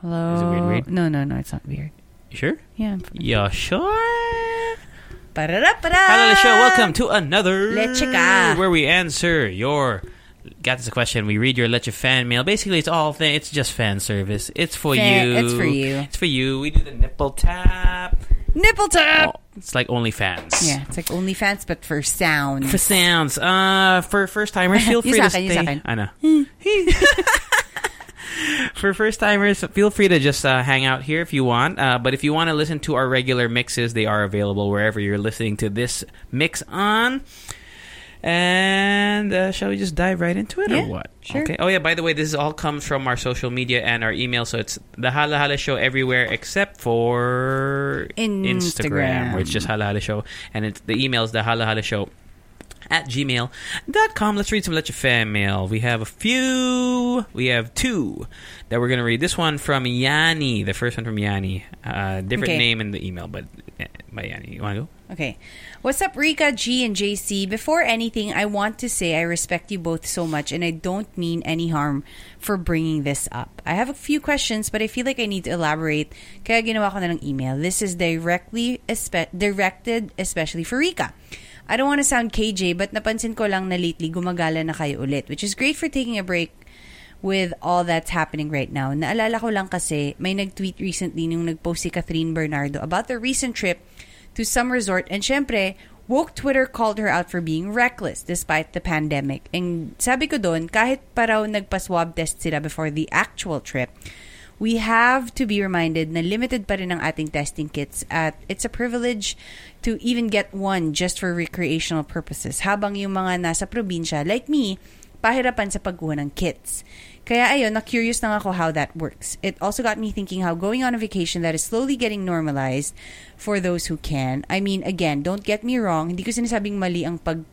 Hello. Is it weird, weird? No, no, no. It's not weird. You sure? Yeah. Yeah, sure. Ba-da-da-ba-da! Hello, show. Welcome to another Leche ka. where we answer your. Got this question. We read your Leche fan mail. Basically, it's all thing. It's just fan service. It's for Fan- you. it's for you. It's for you. We do the nipple tap. Nipple tap. Oh, it's like OnlyFans. Yeah, it's like OnlyFans but for sounds. For sounds. Uh, for first timers, feel free to akin, yung stay. I know. for first timers, feel free to just uh, hang out here if you want. Uh, but if you want to listen to our regular mixes, they are available wherever you're listening to this mix on. And uh, shall we just dive right into it Yeah, or what? sure. Okay. Oh yeah. By the way, this all comes from our social media and our email, so it's the Halo Halo Show everywhere except for Instagram. where it's just Halo Halo Show, and it's the email is the Halo Halo Show at gmail.com. Let's read some Leche Fan mail. We have a few. We have two that we're going to read. This one from Yanni. The first one from Yanni. Uh, different Okay. name in the email, but eh, by Yanni. You want to go? Okay. What's up, Rika, G, and JC? Before anything, I want to say I respect you both so much and I don't mean any harm for bringing this up. I have a few questions, but I feel like I need to elaborate. Kaya ginawa ko na ng email. This is directly espe- directed especially for Rika. I don't want to sound KJ, but napansin ko lang na lately gumagala na kayo ulit, which is great for taking a break with all that's happening right now. Naalala ko lang kasi may nag-tweet recently nung nag-post si Catherine Bernardo about the recent trip to some resort and syempre, woke Twitter called her out for being reckless despite the pandemic. And sabi ko doon, kahit pa raw nagpa-swab test sila before the actual trip, we have to be reminded na limited pa rin ang ating testing kits at it's a privilege to even get one just for recreational purposes habang yung mga nasa probinsya like me pahirapan sa pagkuha ng kits. Kaya ayun, na-curious na ako how that works. It also got me thinking how going on a vacation that is slowly getting normalized for those who can. I mean, again, don't get me wrong, hindi ko sinasabing mali ang pag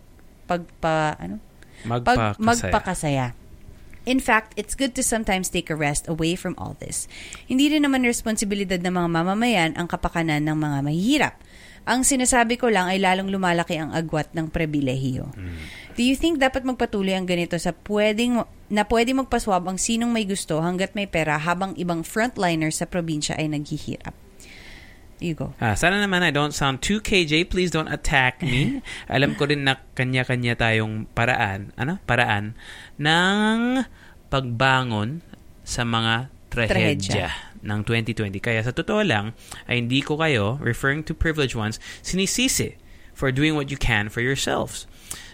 pagpa ano? Pag, Magpakasaya. In fact, it's good to sometimes take a rest away from all this. Hindi rin naman responsibilidad ng mga mamamayan ang kapakanan ng mga mahihirap. Ang sinasabi ko lang ay lalong lumalaki ang agwat ng pribilehiyo. Do you think dapat magpatuloy ang ganito sa pwedeng na pwede magpaswab ang sinong may gusto hanggat may pera habang ibang frontliners sa probinsya ay naghihirap? You go. Ah, sana naman I don't sound too KJ. Please don't attack me. Alam ko rin na kanya-kanya tayong paraan, ano? Paraan ng pagbangon sa mga trahedya ng 2020. Kaya sa totoo lang, ay hindi ko kayo, referring to privileged ones, sinisisi for doing what you can for yourselves.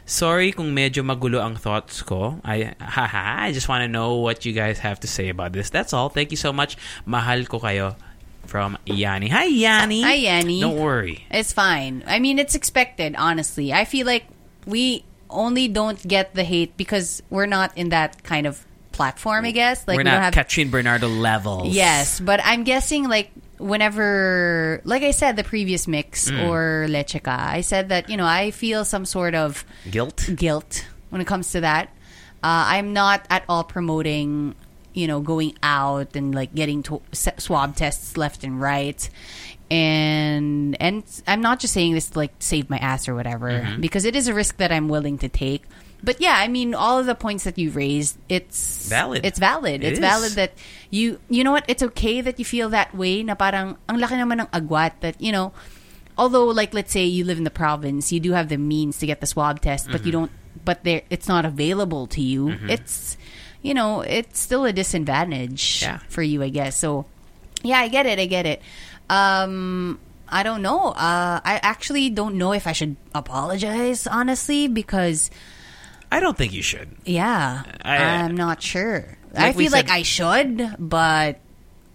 Sorry kung medyo magulo ang thoughts ko. I, haha, I just want to know what you guys have to say about this. That's all. Thank you so much. Mahal ko kayo from Yanni. Hi, Yanni. Hi, Yanni. Don't worry. It's fine. I mean, it's expected, honestly. I feel like we only don't get the hate because we're not in that kind of platform, I guess. Like We're we not have Kathryn Bernardo levels. Yes, but I'm guessing like whenever like I said the previous mix Mm. or Lecheka, I said that, you know, I feel some sort of Guilt? guilt when it comes to that. Uh, I'm not at all promoting, you know, going out and like getting to- swab tests left and right. And and I'm not just saying this to like save my ass or whatever Mhm. because it is a risk that I'm willing to take. But yeah, I mean, all of the points that you raised, it's Valid. It's valid. It it's is. valid that you you know what? It's okay that you feel that way. Na parang ang laki naman ng agwat that you know. Although, like, let's say you live in the province, you do have the means to get the swab test, but you Mhm. don't. But there, it's not available to you. Mhm. It's you know, it's still a disadvantage Yeah. for you, I guess. So, yeah, I get it. I get it. Um, I don't know. Uh, I actually don't know if I should apologize, honestly, because I don't think you should. yeah, I- I'm not sure. Like I feel like I should, but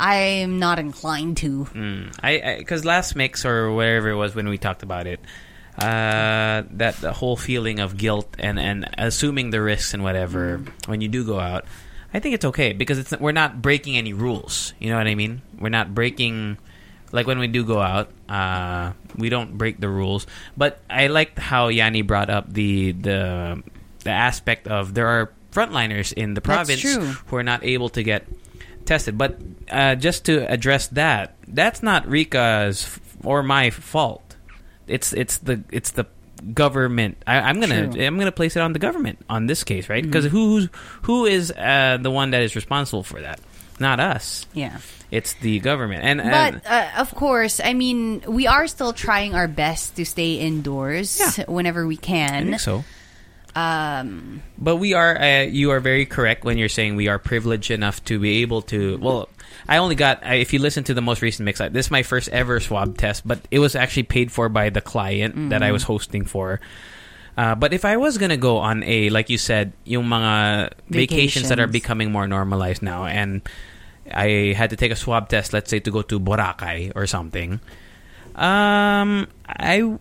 I'm not inclined to. Mm. I because last mix or wherever it was when we talked about it, uh, that the whole feeling of guilt and and assuming the risks and whatever Mm. when you do go out. I think it's okay because it's we're not breaking any rules. You know what I mean? We're not breaking like when we do go out, uh, we don't break the rules. But I liked how Yanni brought up the the the aspect of there are frontliners in the province who are not able to get tested. But uh, just to address that, that's not Rika's or my fault. It's it's the it's the government. I, I'm gonna True. I'm gonna place it on the government on this case, right? Because who's who is uh, the one that is responsible for that? Not us. Yeah. It's the government. And, But uh, of course, I mean, we are still trying our best to stay indoors Yeah. whenever we can. so. Um, But we are, uh, you are very correct when you're saying we are privileged enough to be able to. Well, I only got, if you listen to the most recent mix, this is my first ever swab test, but it was actually paid for by the client that I was hosting for. Uh, but if I was gonna go on a, like you said, yung mga vacations, that are becoming more normalized now, and I had to take a swab test, let's say to go to Boracay or something, um, I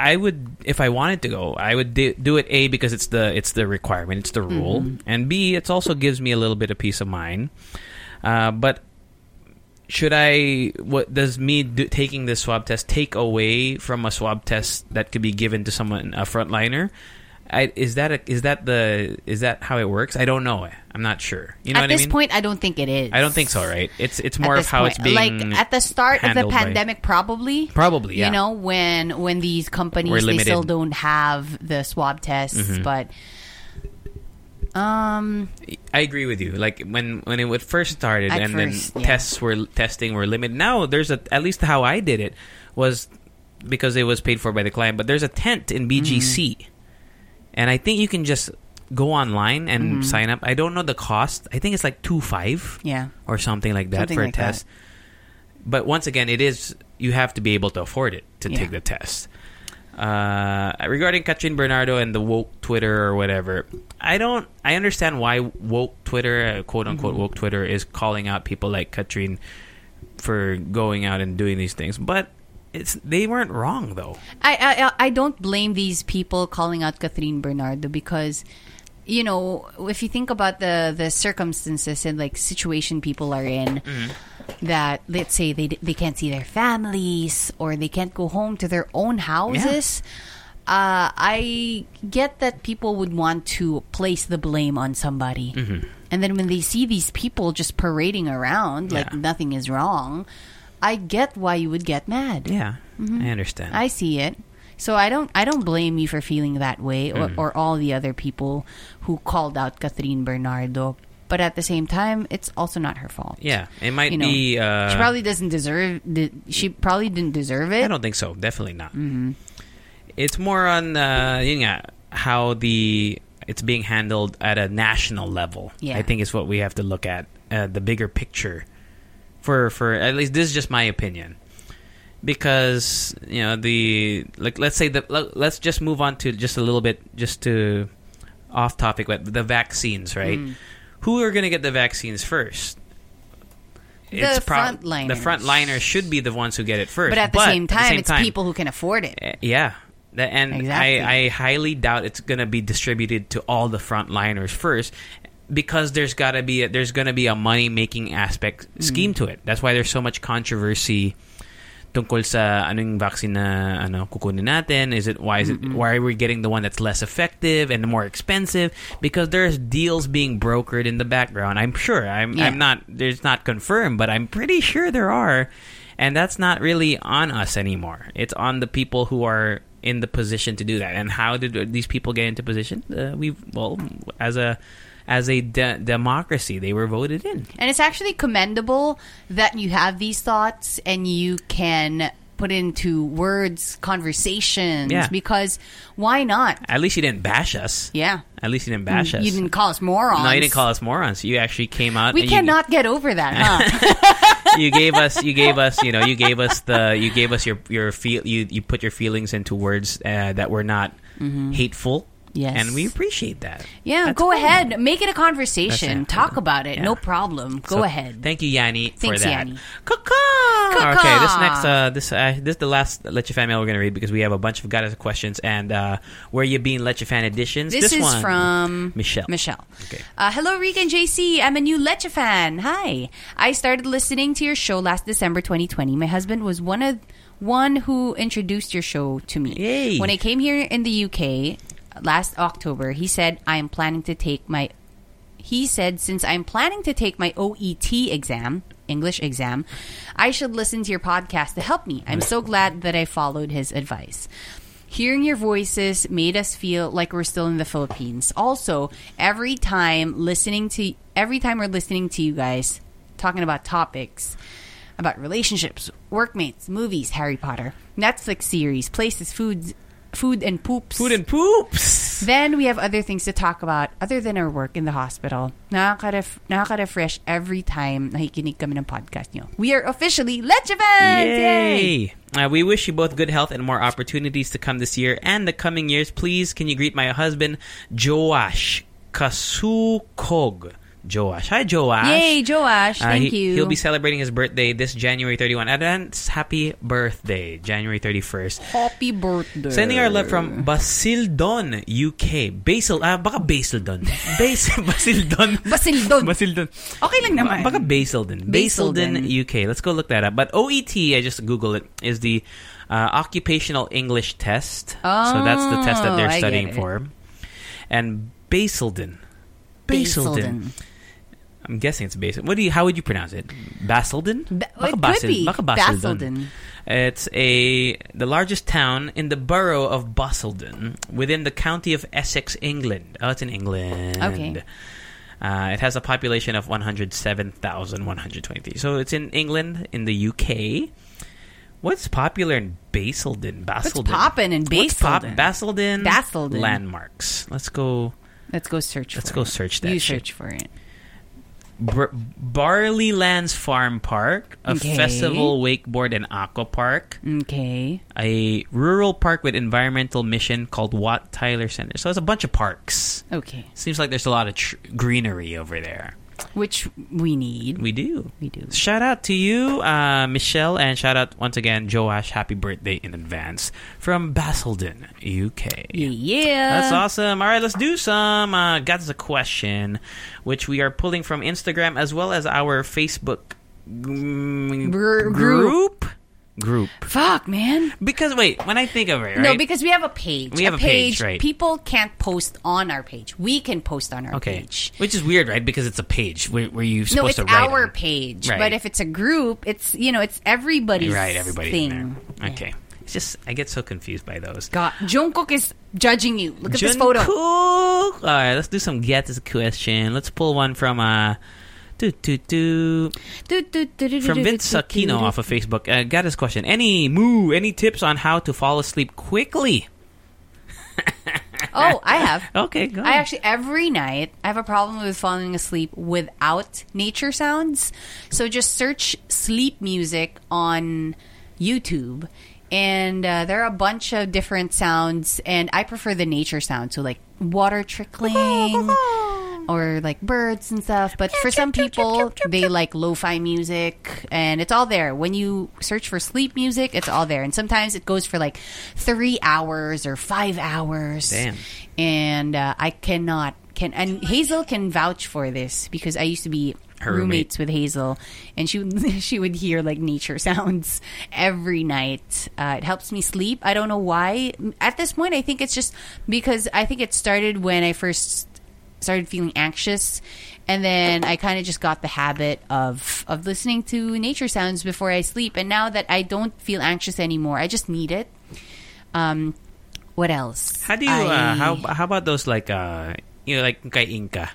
I would if I wanted to go, I would do, do it a because it's the it's the requirement, it's the rule, and b it also gives me a little bit of peace of mind. Uh, but should I? What does me do, taking this swab test take away from a swab test that could be given to someone a frontliner? I, is that a, is that the is that how it works? I don't know. I'm not sure. You know at what this I mean? point, I don't think it is. I don't think so. Right? It's it's more of how point. it's being like at the start of the handled by- pandemic, probably. Probably, yeah. You know, when when these companies they still don't have the swab tests, Mhm. but um, I agree with you. Like when when it would first started, and first, then yeah. tests were testing were limited. Now there's a at least how I did it was because it was paid for by the client. But there's a tent in BGC, Mm-hmm. And I think you can just go online and Mhm. sign up. I don't know the cost. I think it's like two five yeah, or something like that Something for like a test. But once again, it is you have to be able to afford it to Yeah. take the test. Uh, regarding Kathryn Bernardo and the woke Twitter or whatever, I don't. I understand why woke Twitter, uh, quote unquote Mm-hmm. woke Twitter, is calling out people like Kathryn for going out and doing these things, but it's they weren't wrong though. I, I I don't blame these people calling out Kathryn Bernardo because you know if you think about the the circumstances and like situation people are in that let's say they they can't see their families or they can't go home to their own houses uh, I get that people would want to place the blame on somebody. And then when they see these people just parading around like nothing is wrong I get why you would get mad Yeah, I understand. Mm-hmm. I see it. So I don't I don't blame you for feeling that way or, Mm. or all the other people who called out Kathryn Bernardo. But at the same time, it's also not her fault. yeah, it might You know, be. Uh, she probably doesn't deserve. She probably didn't deserve it. I don't think so. Definitely not. Mm-hmm. It's more on uh, yun nga, how the it's being handled at a national level. Yeah. I think is what we have to look at uh, the bigger picture. For for at least this is just my opinion. Because you know the like let's say the let's just move on to just a little bit just to off topic but the vaccines right Mm. who are going to get the vaccines first The prob- frontliners. the frontliners should be the ones who get it first but at the same time, it's time, people who can afford it. uh, Yeah. And Exactly. I, I highly doubt it's going to be distributed to all the frontliners first because there's got to be a, there's going to be a money making aspect Mm. scheme to it. That's why there's so much controversy tungkol sa anong vaccine na ano kukunin natin. Is it why is it why are we getting the one that's less effective and more expensive? Because there's deals being brokered in the background. I'm sure. I'm Yeah. i'm not there's not confirmed but i'm pretty sure there are. And that's not really on us anymore. It's on the people who are in the position to do that. And how did these people get into position? Uh, we well as a as a de- democracy they were voted in And it's actually commendable that you have these thoughts and you can put into words conversations Yeah. because why not? at least you didn't bash us Yeah. at least you didn't bash us You didn't call us morons. No, you didn't call us morons. You actually came out. We and you- cannot get over that, huh? You, gave us. You gave us. You know. You gave us the. You gave us your your feel. You you put your feelings into words uh, that were not Mm-hmm. hateful. Yes. And we appreciate that. Yeah, That's go cool. ahead. Make it a conversation. It. Talk about it. Yeah. No problem. Go So, ahead. Thank you, Yanni, Thanks, for that. Yanni. Caca! Okay, this next, uh, this, uh, this is the last Leche Fan mail we're gonna read because we have a bunch of guys questions and uh, where you being Leche Fan editions. This, is one, from Michelle. Michelle. Okay. Uh, hello, Rika and JC. I'm a new Leche fan. Hi. I started listening to your show last December 2020. My husband was one of one who introduced your show to me. Yay. When I came here in the UK last October, he said I am planning to take my he said since I'm planning to take my OET exam, English exam, I should listen to your podcast to help me. I'm so glad that I followed his advice. Hearing your voices made us feel like we're still in the Philippines. Also, every time listening to every time we're listening to you guys talking about topics about relationships, workmates, movies, Harry Potter, Netflix series, places, foods, food and poops. Food and poops! Then we have other things to talk about other than our work in the hospital. Nakaka-ref- nakaka-refresh every time nakikinig kami ng podcast nyo. We are officially Leche fans! Yay! Yay! Uh, we wish you both good health and more opportunities to come this year and the coming years. Please, can you greet my husband, Joash Kasukog? Joash. Hi, Joash. Yay, Joash. Uh, Thank he, you. He'll be celebrating his birthday this January 31. Advance happy birthday, January 31st. Happy birthday. Sending our love from Basildon, UK. Basil, ah, baka Basildon. Bas Basildon. Basildon. Basildon. Okay lang naman. Baka Basildon. Basildon, Basildon. UK. Let's go look that up. But OET, I just Googled it, is the uh, Occupational English Test. Oh, so that's the test that Oh, they're I studying for. And Basildon. Basildon. I'm guessing it's Basildon. What do you? How would you pronounce it? Basildon? Ba- it could be. Basildon. Basildon. It's a the largest town in the borough of Basildon within the county of Essex, England. Oh, it's in England. Okay. Uh, it has a population of 107,123. So it's in England, in the UK. What's popular in Basildon? Basildon. What's poppin' in What's pop- Basildon? Basildon. Basildon. Landmarks. Let's go. Let's go search Let's go it. search that You shit. search for it. Bar- Barleylands Farm Park, a Okay. festival wakeboard and aqua park. Okay. a rural park with environmental mission called Wat Tyler Center. So it's a bunch of parks. Okay. Seems like there's a lot of tr- greenery over there. Which we need. We do. We do. Shout out to you, uh, Michelle, and shout out once again, Joash. Happy birthday in advance from Basildon, UK. Yeah. That's awesome. All right, let's do some. Uh, got a question, which we are pulling from Instagram as well as our Facebook mm, Gr- group. group. Group. Fuck, man. Because wait, when I think of it, right? No, because we have a page. We have a page, right. People can't post on our page. We can post on our Okay. page. Which is weird, right? Because it's a page where, where you're No, supposed it's to write our on. page. Right. But if it's a group, it's you know, it's everybody's Right, everybody's thing. Okay. It's just I get so confused by those. God, Jungkook is judging you. Look at this photo. All right, let's do some get this question. Let's pull one from uh do, do, do, from Vince Aquino off of Facebook. Uh, got his question. Any moo, any tips on how to fall asleep quickly? Oh, I have. Okay, go. I actually every night I have a problem with falling asleep without nature sounds. So just search sleep music on YouTube, and uh, there are a bunch of different sounds, and I prefer the nature sound. So like water trickling. Or like birds and stuff, but for some people, they like lo-fi music, and it's all there. When you search for sleep music, it's all there, and sometimes it goes for like three hours or five hours Damn. and uh, I cannot can and Hazel can vouch for this because I used to be Her roommate. roommates with Hazel, and she would she would hear like nature sounds every night. Uh, it helps me sleep. I don't know why. At this point, I think it's just because I think it started when I first started feeling anxious. And then I kind of just got the habit of of listening to nature sounds before I sleep. And now that I don't feel anxious anymore, I just need it. Um, what else? how do you I- uh, how how about those like uh you know like kay Inka?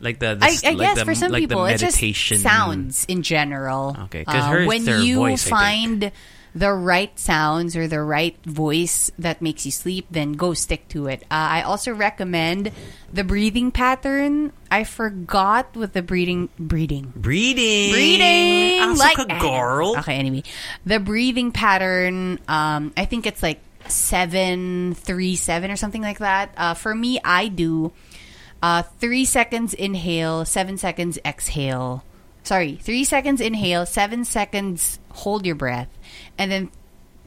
Like the, the I, I like guess the, for some like people, it's just meditation sounds in general. Okay, 'cause Uh, when you voice, find the right sounds or the right voice that makes you sleep, then go stick to it. Uh, I also recommend the breathing pattern. I forgot what the breathing breathing Breathing. breathing like ka, girl. Okay, anyway, the breathing pattern. Um, I think it's like seven three seven or something like that. Uh, for me, I do uh, three seconds inhale, seven seconds exhale. Sorry, three seconds inhale, seven seconds hold your breath, and then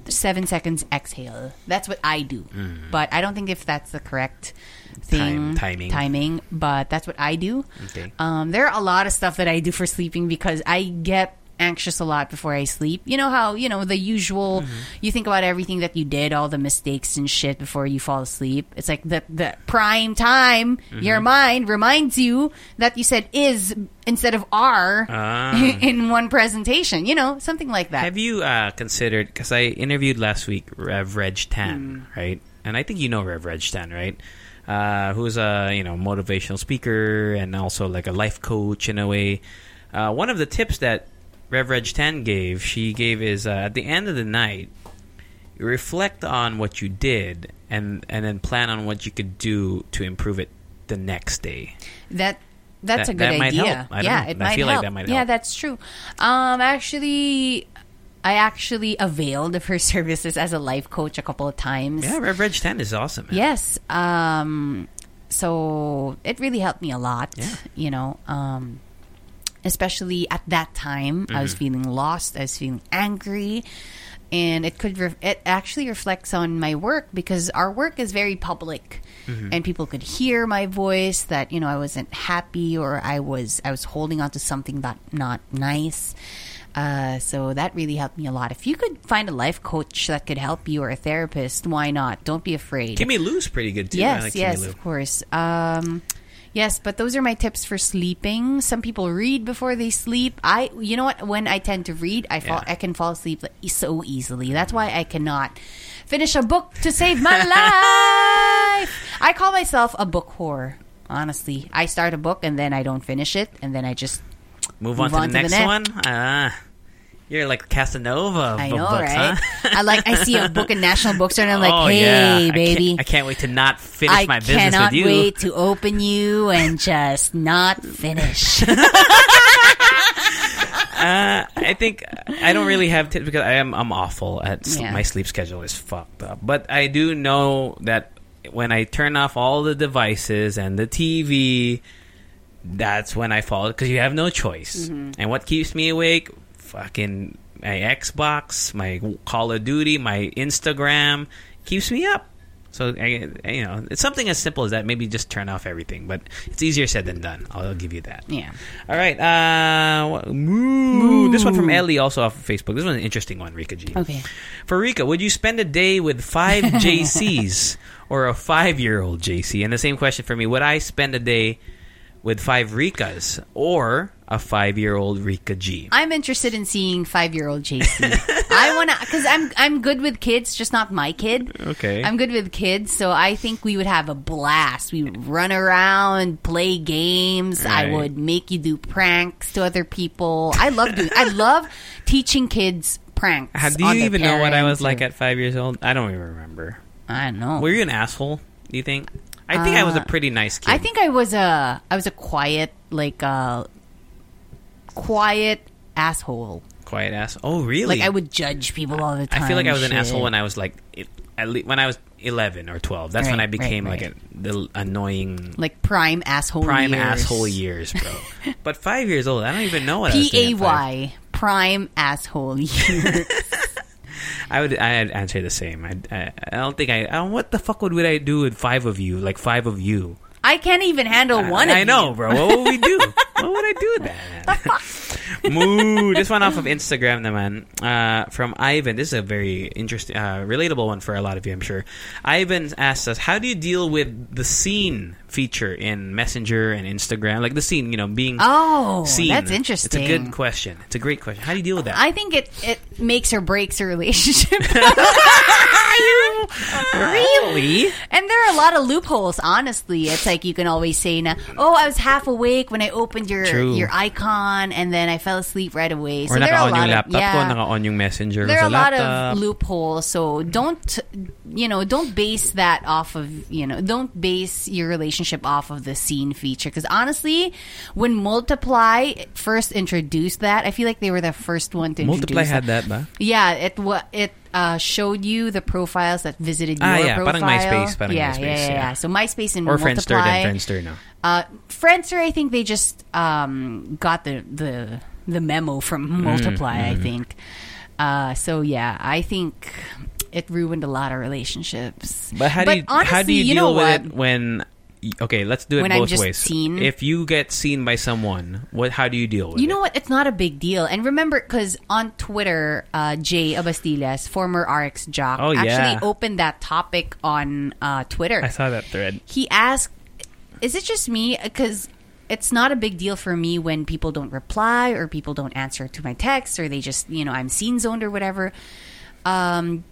seven seconds exhale. That's what I do. But I don't think if that's the correct thing Time- timing. timing. But that's what I do. Okay. Um, there are a lot of stuff that I do for sleeping because I get anxious a lot before I sleep. You know how, you know, the usual Mm-hmm. you think about everything that you did, all the mistakes and shit before you fall asleep. It's like the the prime time Mm-hmm. your mind reminds you that you said is instead of are Ah. in one presentation. You know, something like that. Have you uh, considered? Because I interviewed last week Rev Reg Tan, right? And I think you know Rev Reg Tan, right? Uh, who's a you know motivational speaker and also like a life coach in a way. Uh, one of the tips that Rev Reg Tan gave, she gave is uh, at the end of the night, you reflect on what you did and and then plan on what you could do to improve it the next day. That that's That- a good that might idea. help. I don't yeah, know. it I might feel like help. that might Yeah, that's true. Um, actually, I actually availed of her services as a life coach a couple of times. Yeah, Rev Reg Tan is awesome. Man. Yes. Um, so it really helped me a lot. Yeah. You know, um, especially at that time, I was Mm-hmm. feeling lost. I was feeling angry. And it could re- it actually reflects on my work because our work is very public, Mm-hmm. and people could hear my voice that you know I wasn't happy or I was I was holding on to something that not nice. Uh, so that really helped me a lot. If you could find a life coach that could help you or a therapist, why not? Don't be afraid. Kimmy Lou's pretty good too. Yes, like yes, of course. Um, yes, but those are my tips for sleeping. Some people read before they sleep. I, you know what? When I tend to read, I fall, Yeah. I can fall asleep so easily. That's why I cannot finish a book to save my life. I call myself a book whore. Honestly, I start a book and then I don't finish it, and then I just Move, Move on to on the to the next next. one. Ah, you're like Casanova. Of I know, books, right? Huh? I like I see a book in National Bookstore and I'm like, oh, hey, yeah. I can't- baby. I can't, wait to not finish I my business with you. wait to open you and just not finish. Uh, I think I don't really have tips because I am I'm awful at Yeah. my sleep schedule is fucked up. But I do know that when I turn off all the devices and the TV, that's when I fall because you have no choice. Mm-hmm. And what keeps me awake? Fucking my Xbox, my Call of Duty, my Instagram keeps me up. So I, you know, it's something as simple as that. Maybe just turn off everything, but it's easier said than done. I'll give you that. yeah. All right. Uh, moo. This one from Ellie, also off of Facebook. This one's an interesting one, Rika G. Okay. For Rika, would you spend a day with five JCs or a five-year-old JC? And the same question for me: Would I spend a day with five Rikas or a five-year-old Rika G? I'm interested in seeing five year old JC. I wanna because I'm I'm good with kids, just not my kid. Okay. I'm good with kids, so I think we would have a blast. We would run around, play games. I would make you do pranks to other people. I love doing. I love teaching kids pranks. How, do you even know what I was parents like at five years old? I don't even remember. I don't know. Were you an asshole? Do you think? I think I was a Uh, pretty nice kid. I think I was a I was a quiet like a quiet asshole. quiet ass. Oh, really? Like I would judge people all the time. I feel like I was an shit. asshole when I was like, it, at le- when I was eleven or twelve. That's when I became right, like a the annoying like prime asshole prime years. asshole years, bro. but five years old, I don't even know what I was P A. Y prime asshole years. I would I'd answer the same. I, I, I don't think I, I. What the fuck would, would I do with five of you? Like five of you. I can't even handle one. I, know, you. bro. What would we do? what would I do with that? Moo. This one off of Instagram, naman. Uh, from Ivan. This is a very interesting, uh, relatable one for a lot of you, I'm sure. Ivan asked us, "How do you deal with the seen feature in Messenger and Instagram? Like the seen, you know, being Oh, seen. that's interesting. It's a good question. It's a great question. How do you deal with that? I think it it makes or breaks a relationship. really? And there are a lot of loopholes, honestly. It's like you can always say, na, "Oh, I was half awake when I opened your True. your icon, and then I fell asleep right away." Or there are a lot of laptop ko, yeah, naka-on yung messenger there are a lot laptop. of loopholes. So don't you know? Don't base that off of you know. Don't base your relationship off of the seen feature because honestly, when Multiply first introduced that, I feel like they were the first one to Multiply introduce had that ba? yeah, it was it uh, showed you the profiles that visited your Ah, your yeah, profile. parang MySpace, parang yeah, MySpace, yeah, yeah, yeah. yeah. So MySpace and or Friendster Multiply. than Friendster, no? Uh, Friendster, I think they just um, got the the the memo from Mm, Multiply. I think. Uh, so yeah, I think it ruined a lot of relationships. But how do you how do honestly, you, know deal with what? it when? Okay, let's do it When I'm both just ways. seen? If you get seen by someone, what? How do you deal with You it? know what? It's not a big deal. And remember, because on Twitter, uh, Jay Abastillas, former RX jock, Oh, yeah. actually opened that topic on uh, Twitter. I saw that thread. he asked, "Is it just me? Because it's not a big deal for me when people don't reply or people don't answer to my texts or they just, you know, I'm seen zoned or whatever." Um,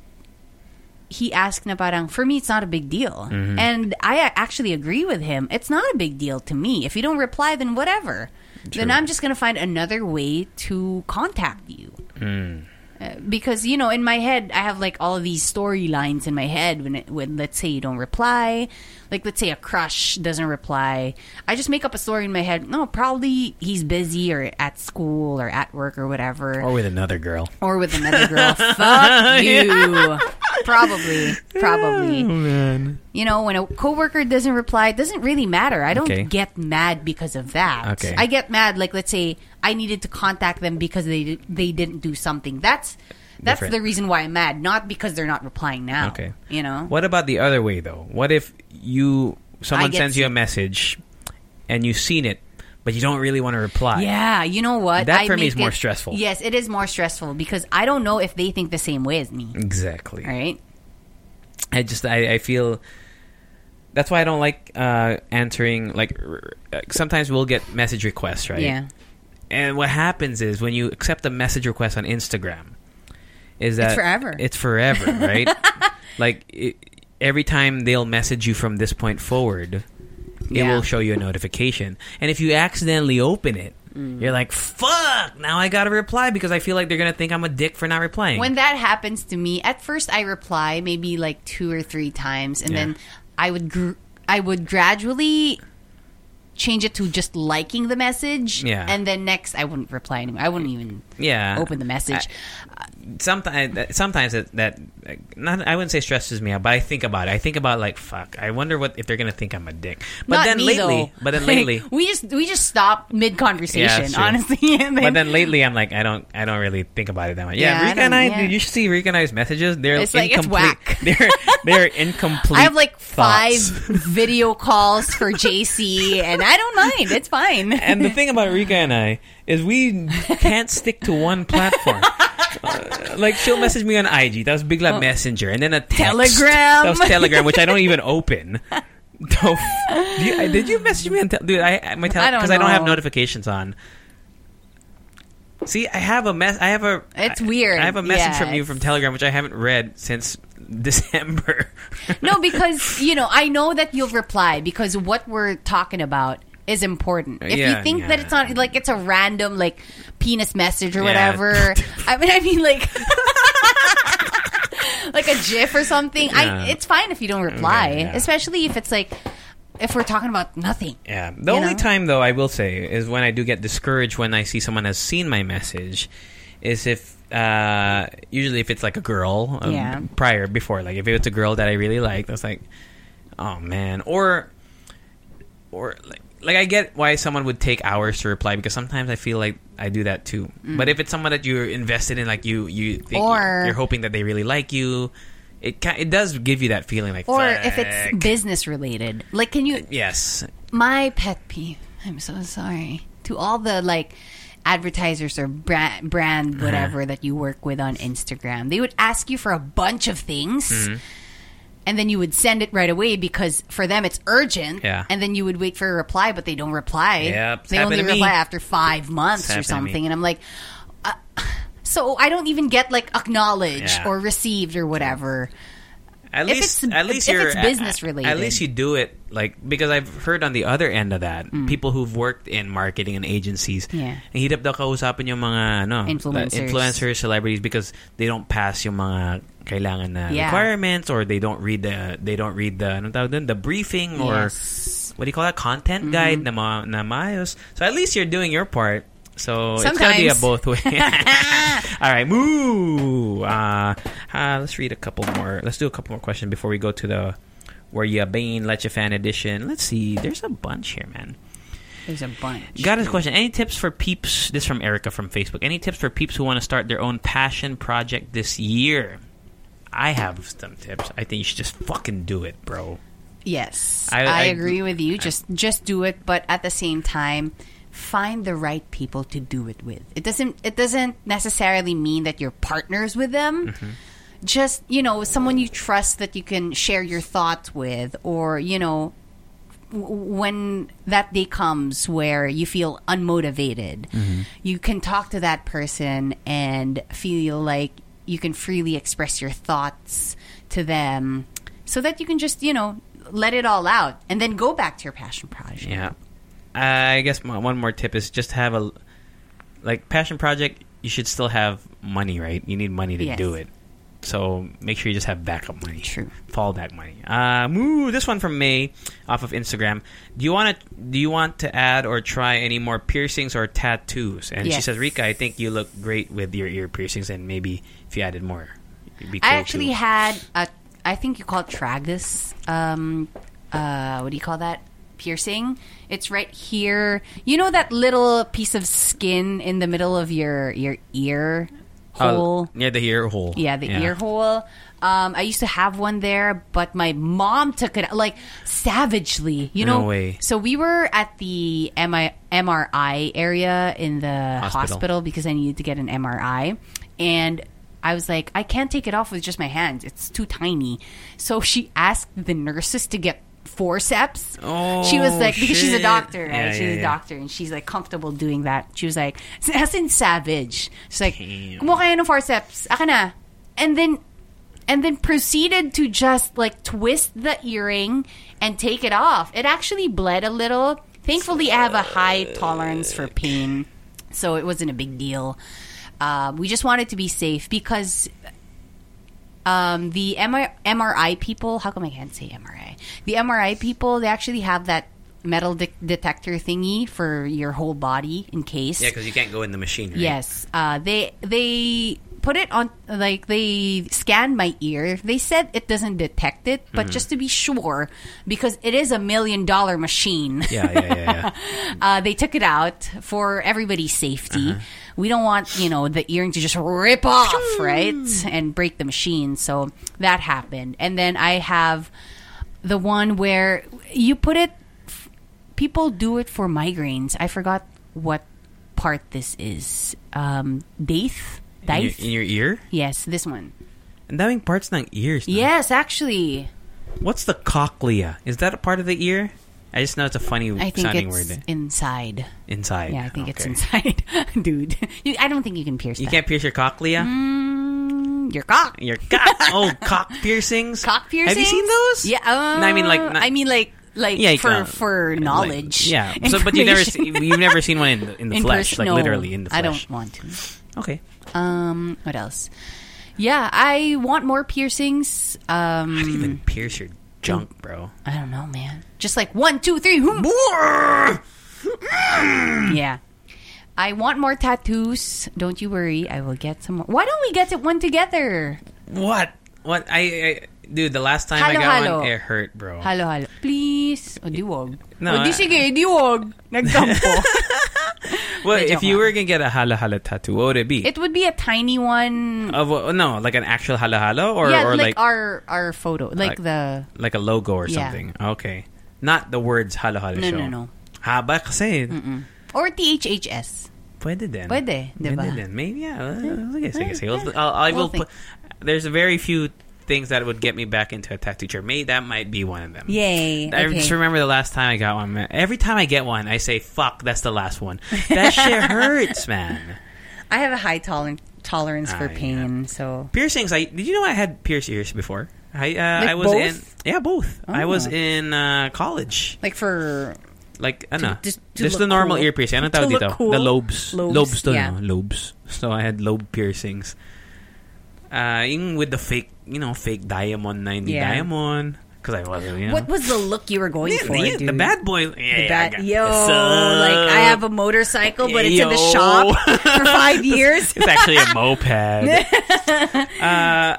he asked na parang, for me, it's not a big deal. Mm-hmm. And I actually agree with him. It's not a big deal to me. If you don't reply, then whatever. Then I'm just going to find another way to contact you. Mm. Uh, because you know in my head i have like all of these storylines in my head when it, when let's say you don't reply like let's say a crush doesn't reply. I just make up a story in my head. No probably he's busy or at school or at work or whatever. Or with another girl. or with another girl. Fuck you. Probably. Probably. Oh, man. you know when a coworker doesn't reply it doesn't really matter. I don't Okay. get mad because of that. Okay. i get mad like let's say i needed to contact them because they they didn't do something. That's that's Different. the reason why i'm mad not because they're not replying now Okay. you know What about the other way though? What if you someone sends you a message and you've seen it, but you don't really want to reply? yeah you know what That I for me is more it- stressful. yes it is more stressful because i don't know if they think the same way as me Exactly. right I just I, I feel that's why I don't like uh, answering like uh, sometimes we'll get message requests, right? yeah And what happens is when you accept a message request on Instagram, is that forever. It's forever, right? like it, every time they'll message you from this point forward, it Yeah. will show you a notification. And if you accidentally open it, Mm. you're like, "Fuck!" Now I gotta reply because I feel like they're gonna think I'm a dick for not replying. When that happens to me, at first I reply maybe like two or three times, and Yeah. then I would gr- I would gradually change it to just liking the message. Yeah. and then next I wouldn't reply anymore. I wouldn't even yeah, open the message. Uh, sometimes sometimes that, that not I wouldn't say stresses me out, but I think about it. I think about like fuck. I wonder what if they're gonna think I'm a dick. But Not then me, lately, though. but then Like, lately, we just we just stop mid conversation. true. honestly, and but then lately I'm like I don't I don't really think about it that much. Yeah, Yeah, I and I, yeah. you should see Rika and I's messages. They're It's like, it's incomplete. whack. They're they're incomplete. I have like five video calls for JC, and I don't mind. It's fine. And the thing about Rika and I is we can't stick to one platform. Uh, like she'll message me on IG. That was Big Love Messenger, and then a text. Oh. Telegram. That was Telegram, which I don't even open. Don't- you, did you message me on tel- dude? I I- my tel- I don't because I don't have notifications on. See, I have a mess. I have a. It's I- weird. I have a message Yeah, from you from Telegram, which I haven't read since December. No, because you know, I know that you'll reply because what we're talking about is important. If Yeah, you think that yeah. it's not like it's a random like penis message or Yeah. whatever, I mean, I mean like. like a GIF or something. Yeah. I it's fine if you don't reply, Okay, yeah. especially if it's like if we're talking about nothing. Yeah. The You only know? time though I will say is when I do get discouraged when I see someone has seen my message is if uh usually if it's like a girl um, Yeah. prior before like if it was a girl that I really liked I was like oh man or or like like I get why someone would take hours to reply because sometimes I feel like I do that too. But if it's someone that you're invested in like you you think Mm. Or- you're hoping that they really like you it ca- it does give you that feeling like Or if it's business related. Like can you yes my pet peeve. I'm so sorry to all the like advertisers or brand, brand Uh-huh. whatever that you work with on Instagram. They would ask you for a bunch of things. Mm-hmm. And then you would send it right away because for them it's urgent. Yeah. And then you would wait for a reply, but they don't reply. Yep, they only to me. reply after five months or happened to me. something. And I'm like, uh, so I don't even get like acknowledged Yeah. or received or whatever. At If least, at least if you're it's business at- related. At least you do it like because I've heard on the other end of that Mm. people who've worked in marketing and agencies. Yeah. Ang hirap daw kausapin yung mga ano, Influencers. influencers, celebrities because they don't pass yung mga kailangan na Yeah. requirements or they don't read the they don't read the ano tawag dun, the briefing or Yes. Mm-hmm. what do you call that content guide na ma, na maayos. So at least you're doing your part. So it's gonna be a both way. All right, moo. Uh, uh, let's read a couple more. Let's do a couple more questions before we go to the where you Bane Leche Fan edition. Let's see. There's a bunch here, man. There's a bunch. Got his question. Any tips for peeps? This from Erica from Facebook. Any tips for peeps who want to start their own passion project this year? I have some tips. I think you should just fucking do it, bro. Yes, I- I, I- agree with you. Just just do it, but at the same time, find the right people to do it with. It doesn't it doesn't necessarily mean that you're partners with them. Mm-hmm. Just you know, someone you trust that you can share your thoughts with, or you know, when that day comes where you feel unmotivated, you can talk to that person and feel like you can freely express your thoughts to them so that you can just, you know, let it all out and then go back to your passion project. Yeah. I guess my, one more tip is just have a like passion project. You should still have money, right? You need money to Yes. do it. So make sure you just have backup money. True. Fallback money. Uh, moo, this one from May off of Instagram. Do you want to do you want to add or try any more piercings or tattoos? And she says, Rika, I think you look great with your ear piercings, and maybe if you added more, it'd be cool I actually too. had a, I think you call it tragus. Um, uh, what do you call that? Piercing. It's right here. You know that little piece of skin in the middle of your your ear hole. near the ear hole. Yeah, the ear hole. Um, I used to have one there, but my mom took it like savagely. You No know, way. So we were at the MI, MRI area in the Hospital. hospital. because I needed to get an MRI, and I was like, I can't take it off with just my hands; it's too tiny. So she asked the nurses to get forceps. Oh, she was like, because she's a doctor, right? Yeah, she's yeah, a yeah. doctor, and she's like comfortable doing that. She was like, as in savage. She's like, kumuha ng forceps, akin na. And then, and then proceeded to just like twist the earring and take it off. It actually bled a little. Thankfully, I have a high tolerance for pain, so it wasn't a big deal. Uh, we just wanted to be safe because um, the MR- MRI people, how come I can't say MRI? The MRI people, they actually have that metal de- detector thingy for your whole body in case. Yeah, because you can't go in the machine. Right? Yes. Uh, they they put it on like they scanned my ear. They said it doesn't detect it, Mm-hmm. but just to be sure, because it is a million dollar machine. Yeah, yeah, yeah. yeah. Uh, they took it out for everybody's safety. Uh-huh. We don't want, you know, the earring to just rip off, right? And break the machine. So that happened. And then I have the one where you put it, f- people do it for migraines. I forgot what part this is. Um, Daith? in, your, in your ear? Yes, this one. Ang daming parts ng ears. no? Yes, actually. What's the cochlea? Is that a part of the ear? I just know it's a funny I think sounding it's word. inside. Inside. Yeah, I think it's inside. Dude. You, I don't think you can pierce You that. can't pierce your cochlea? Mm, your cock. Your cock. oh, cock piercings. Cock piercings. Have you seen those? Yeah. Uh, No, I mean, like, not- I mean, like, like Yeah, for uh, for knowledge. Like, yeah. So, but you've never seen, you've never seen one in the, in the In flesh, like no, literally in the flesh. I don't want to. Okay. Um, what else? Yeah, I want more piercings. Um, How do you even pierce your junk, bro? I don't know, man. Just like one, two, three. whoom. Yeah. I want more tattoos. Don't you worry. I will get some more. Why don't we get it one together? What? What? I, I dude, the last time I got halo. one, it hurt, bro. Halo, halo. Please. Oh, o, oh, di wag. No, o, di I- sige, di wag. Nagtampo. Well, if you were gonna get a halo halo tattoo, what would it be? it would be a tiny one. Of what- no, like an actual halo halo, or yeah, or like, like our our photo. Like, Like- the... like a logo or Yeah. something. Okay, not the words halo halo No, show. no, no. Haba kasi. Or THHS. Pwede din. Pwede, di ba? Pwede din. Maybe, yeah. Uh, sige, sige, sige. I'll, I'll, I will We'll put, there's very few things that would get me back into a tattoo chair. Maybe that might be one of them. Yay. I okay. just remember the last time I got one. Man. Every time I get one, I say, "Fuck, that's the last one." That shit hurts, man. I have a high toler- tolerance for yeah. pain, so... Piercings. I did you know I had pierced ears before? I uh, Like I was both? in yeah both. I was Oh. in uh, college. Like for... Like ano, just to just the normal cool. ear piercing. Tawag look dito? cool. The lobes. Lobes, Lobes to, yeah. Lobes. So I had lobe piercings. Uh, with the fake, you know, fake diamond na hindi Yeah. diamond. because I wasn't. You know? What was the look you were going Yeah, for, the, dude? the bad boy. Yeah, The bad- got yo, this, uh, like I have a motorcycle, but it's in the shop for five years. It's actually a moped. uh,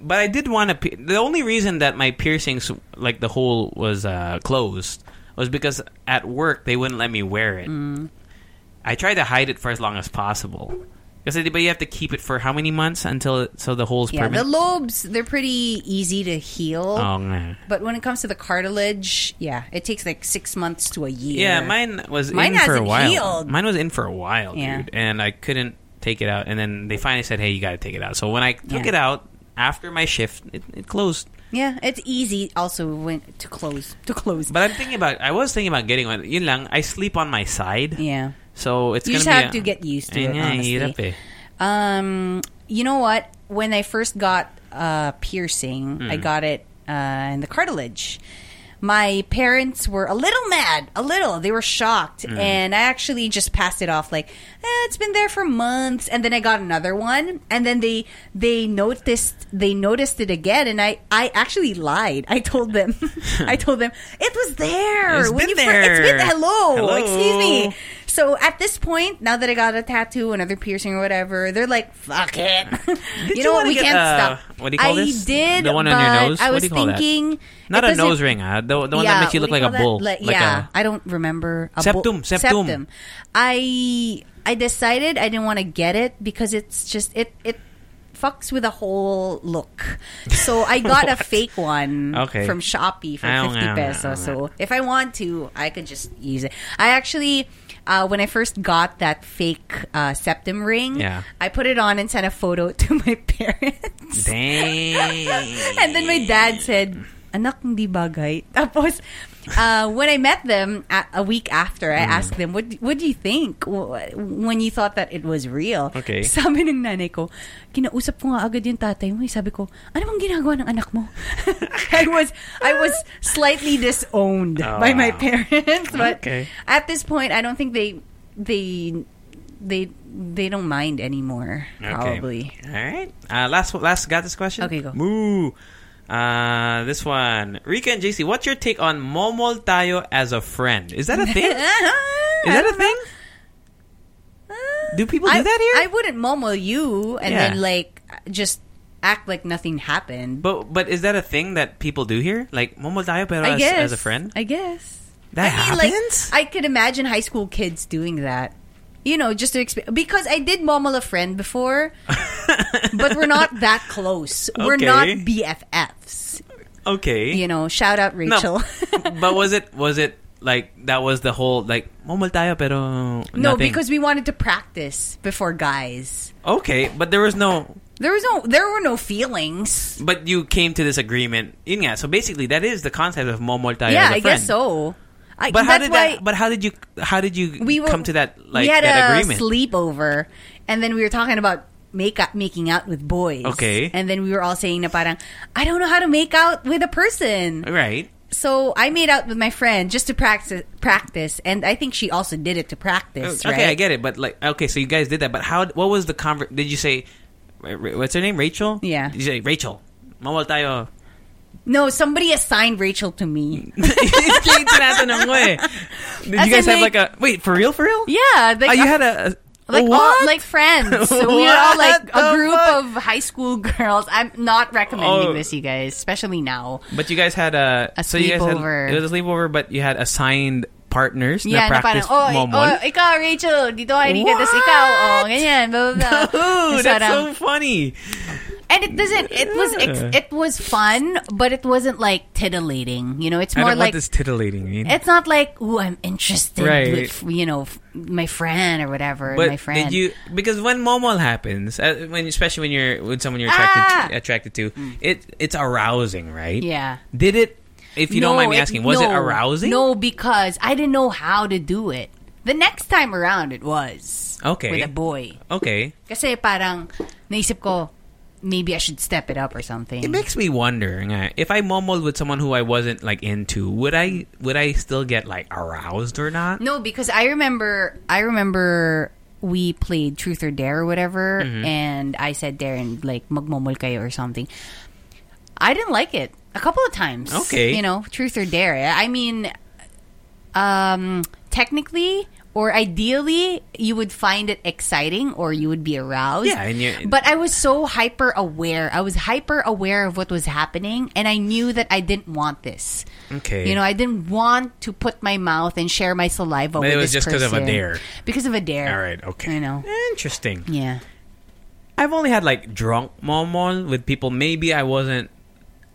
but I did want to. The only reason that my piercings, like the hole, was uh, closed was because at work they wouldn't let me wear it. Mm. I tried to hide it for as long as possible. Because but you have to keep it for how many months until it, so the hole's Yeah, the lobes they're pretty easy to heal. oh, nga. But when it comes to the cartilage, yeah, it takes like six months to a year. Yeah, mine was Mine in for a while. healed. Mine was in for a while, Yeah. dude, and I couldn't take it out. And then they finally said, "Hey, you got to take it out." So when I took Yeah. it out after my shift, it, it closed. Yeah, it's easy also when to close to close. But I'm thinking about. I was thinking about getting one. Yun lang, I sleep on my side, yeah, so it's you gonna just be have a- to get used to it. Honestly, um, you know what? When I first got uh, piercing, Hmm. I got it uh, in the cartilage. My parents were a little mad, a little. They were shocked, Hmm. and I actually just passed it off like eh, it's been there for months. And then I got another one, and then they they noticed they noticed it again, and I I actually lied. I told them, I told them it was there. It's been you fir- It's been there. hello, Hello. excuse me. So at this point, now that I got a tattoo, another piercing or whatever, they're like, "Fuck it." Did you know what? We get, can't uh, stop. What do you call I this? did, The one on your nose. I What was do you call that? thinking Not a nose ring, ah. The, the one yeah, that makes you look do like a bull. Like, Like yeah, a- I don't remember. A Septum, bull- septum. I I decided I didn't want to get it because it's just it it fucks with the whole look. So I got a fake one Okay. from Shopee for Ah, 50 nga, nga, pesos. So if I want to, I could just use it. I actually uh, when I first got that fake uh, septum ring, Yeah. I put it on and sent a photo to my parents. Dang. And then my dad said, anak, hindi bagay. Tapos, uh, when I met them a, a week after, Mm. I asked them, what, what do you think when you thought that it was real? Okay. Sabi ng nanay ko, kinausap ko nga agad yung tatay mo. Sabi ko, ano bang ginagawa ng anak mo? I was I was slightly disowned Oh, by my parents. But Okay. at this point, I don't think they they they they don't mind anymore. Probably. All right. Uh, last last got this question. Okay, go. Moo. Uh, this one, Rika and JC. What's your take on momol tayo as a friend? Is that a thing? Is that a thing? Do people do I, that here? I wouldn't momo you and Yeah. then like just act like nothing happened. but but is that a thing that people do here? Like momol tayo pero as, as a friend? I guess That I mean, like, happens? I could imagine high school kids doing that. You know, just to exp- because I did momol a friend before, but we're not that close. We're not BFFs. okay. You know, shout out Rachel. but was it was it like that was the whole like momol tayo pero no, because we wanted to practice before guys. okay, but there was no There was no, there were no feelings. But you came to this agreement. Nga, so basically that is the concept of momol tayo yeah, as a I friend. guess so. I, But how did that? But how did you? How did you we were, come to that like we had that a agreement? sleepover, and then we were talking about make up, making out with boys. Okay. and then we were all saying na parang I don't know how to make out with a person. right. So I made out with my friend just to practice, practice, and I think she also did it to practice. Oh, okay, I get it. But like, okay, so you guys did that. But how? What was the conver? Did you say? What's her name? Rachel. Yeah. Did you say Rachel? Momol tayo. No, somebody assigned Rachel to me. Tinatanong eh. Did As you guys in, have like like- a wait for real? For real? Yeah, like Oh, you had a, like all like friends. So we were all like a group fuck? of high school girls. I'm not recommending Oh. this, you guys, especially now. But you guys had a, A so you guys had it was a sleepover, but you had assigned partners Yeah, na na parang, oh, momol. oh, ikaw, Rachel, dito ka, tas What? ikaw, oh, ganyan, blah, blah, blah. Dude, that's so funny. And it doesn't, it was, Yeah. it was fun, but it wasn't like titillating, you know, it's more like, does titillating mean. it's not like, oh, I'm interested Right. with, you know, my friend or whatever, but my friend. did you because when momol happens, uh, when especially when you're with someone you're attracted Ah! to, attracted to, it it's arousing, right? yeah. Did it? If you don't mind me it- asking, was it arousing? No, because I didn't know how to do it. The next time around, it was. Okay. With a boy. Okay. Kasi parang, naisip ko, maybe I should step it up or something. It makes me wonder nga, if I momoled with someone who I wasn't like into, would I would I still get like aroused or not? No, because I remember, I remember we played Truth or Dare or whatever, Mm-hmm. and I said dare and like, magmomol kayo or something. I didn't like it. A couple of times. Okay. You know, truth or dare. I mean, um, technically or ideally, you would find it exciting or you would be aroused. Yeah, and you- but I was so hyper aware. I was hyper aware of what was happening, and I knew that I didn't want this. Okay. You know, I didn't want to put my mouth and share my saliva But with it was just 'cause of a dare. Because of a dare. All right. Okay. I know. Interesting. Yeah. I've only had like drunk momol with people. Maybe I wasn't.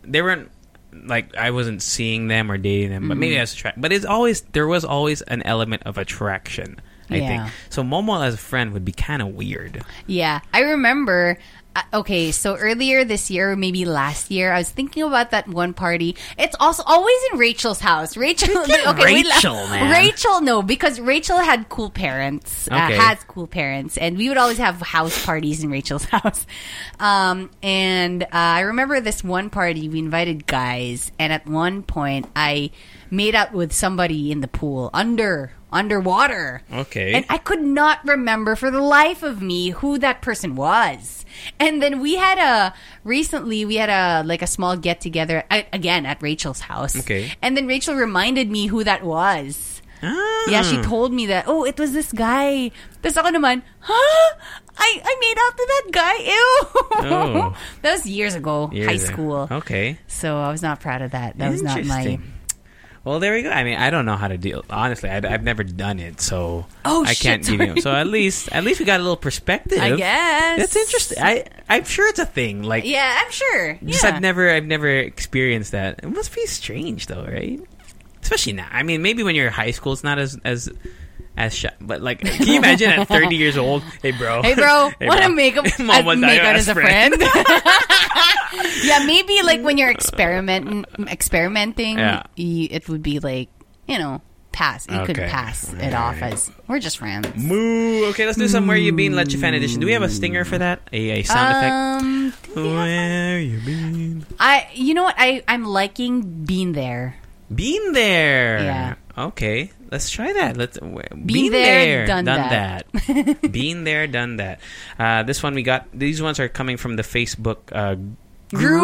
They weren't like I wasn't seeing them or dating them, but maybe Mm-hmm. I was attracted. But it's always there was always an element of attraction. I Yeah. think so. Momo as a friend would be kind of weird. Yeah, I remember. Uh, okay, so earlier this year, maybe last year, I was thinking about that one party. It's also always in Rachel's house. Rachel, okay, la- Rachel, man. Rachel, no, because Rachel had cool parents. Uh, Okay. has cool parents, and we would always have house parties in Rachel's house. Um, and uh, I remember this one party we invited guys, and at one point I made out with somebody in the pool under underwater. Okay. And I could not remember for the life of me who that person was. And then we had a recently we had a like a small get together again at Rachel's house. Okay. And then Rachel reminded me who that was. Ah. Yeah, she told me that. Oh, it was this guy. Tapos ako naman, huh? I I made out to that guy. Ew. Oh. that was years ago, Years high ago. school. Okay. So I was not proud of that. That was not my. Well, there we go. I mean, I don't know how to deal. Honestly, I, have never done it, so Oh, I can't give you. So at least, at least we got a little perspective. I guess That's interesting. I I'm sure it's a thing. Like, Yeah, I'm sure. just yeah. I've never I've never experienced that. It must be strange though, right? Especially now. I mean, maybe when you're in high school, it's not as as as sh- but like, can you imagine at 30 years old? Hey, bro. Hey, bro, Hey, want to make a Mom make out "Best as a friend? yeah, maybe like when you're experiment experimenting, Yeah. you, it would be like you know pass. You could Okay. pass it off as we're just friends. Moo. Okay, let's do some Where You Been Leche Fan edition. Do we have a stinger for that? A, a sound effect? Um, Where you been? I you know what I I'm liking being there. Being there. Yeah. Okay, let's try that. Let's been, Been there, done that. been there, done that. Uh, this one we got. These ones are coming from the Facebook uh, Group,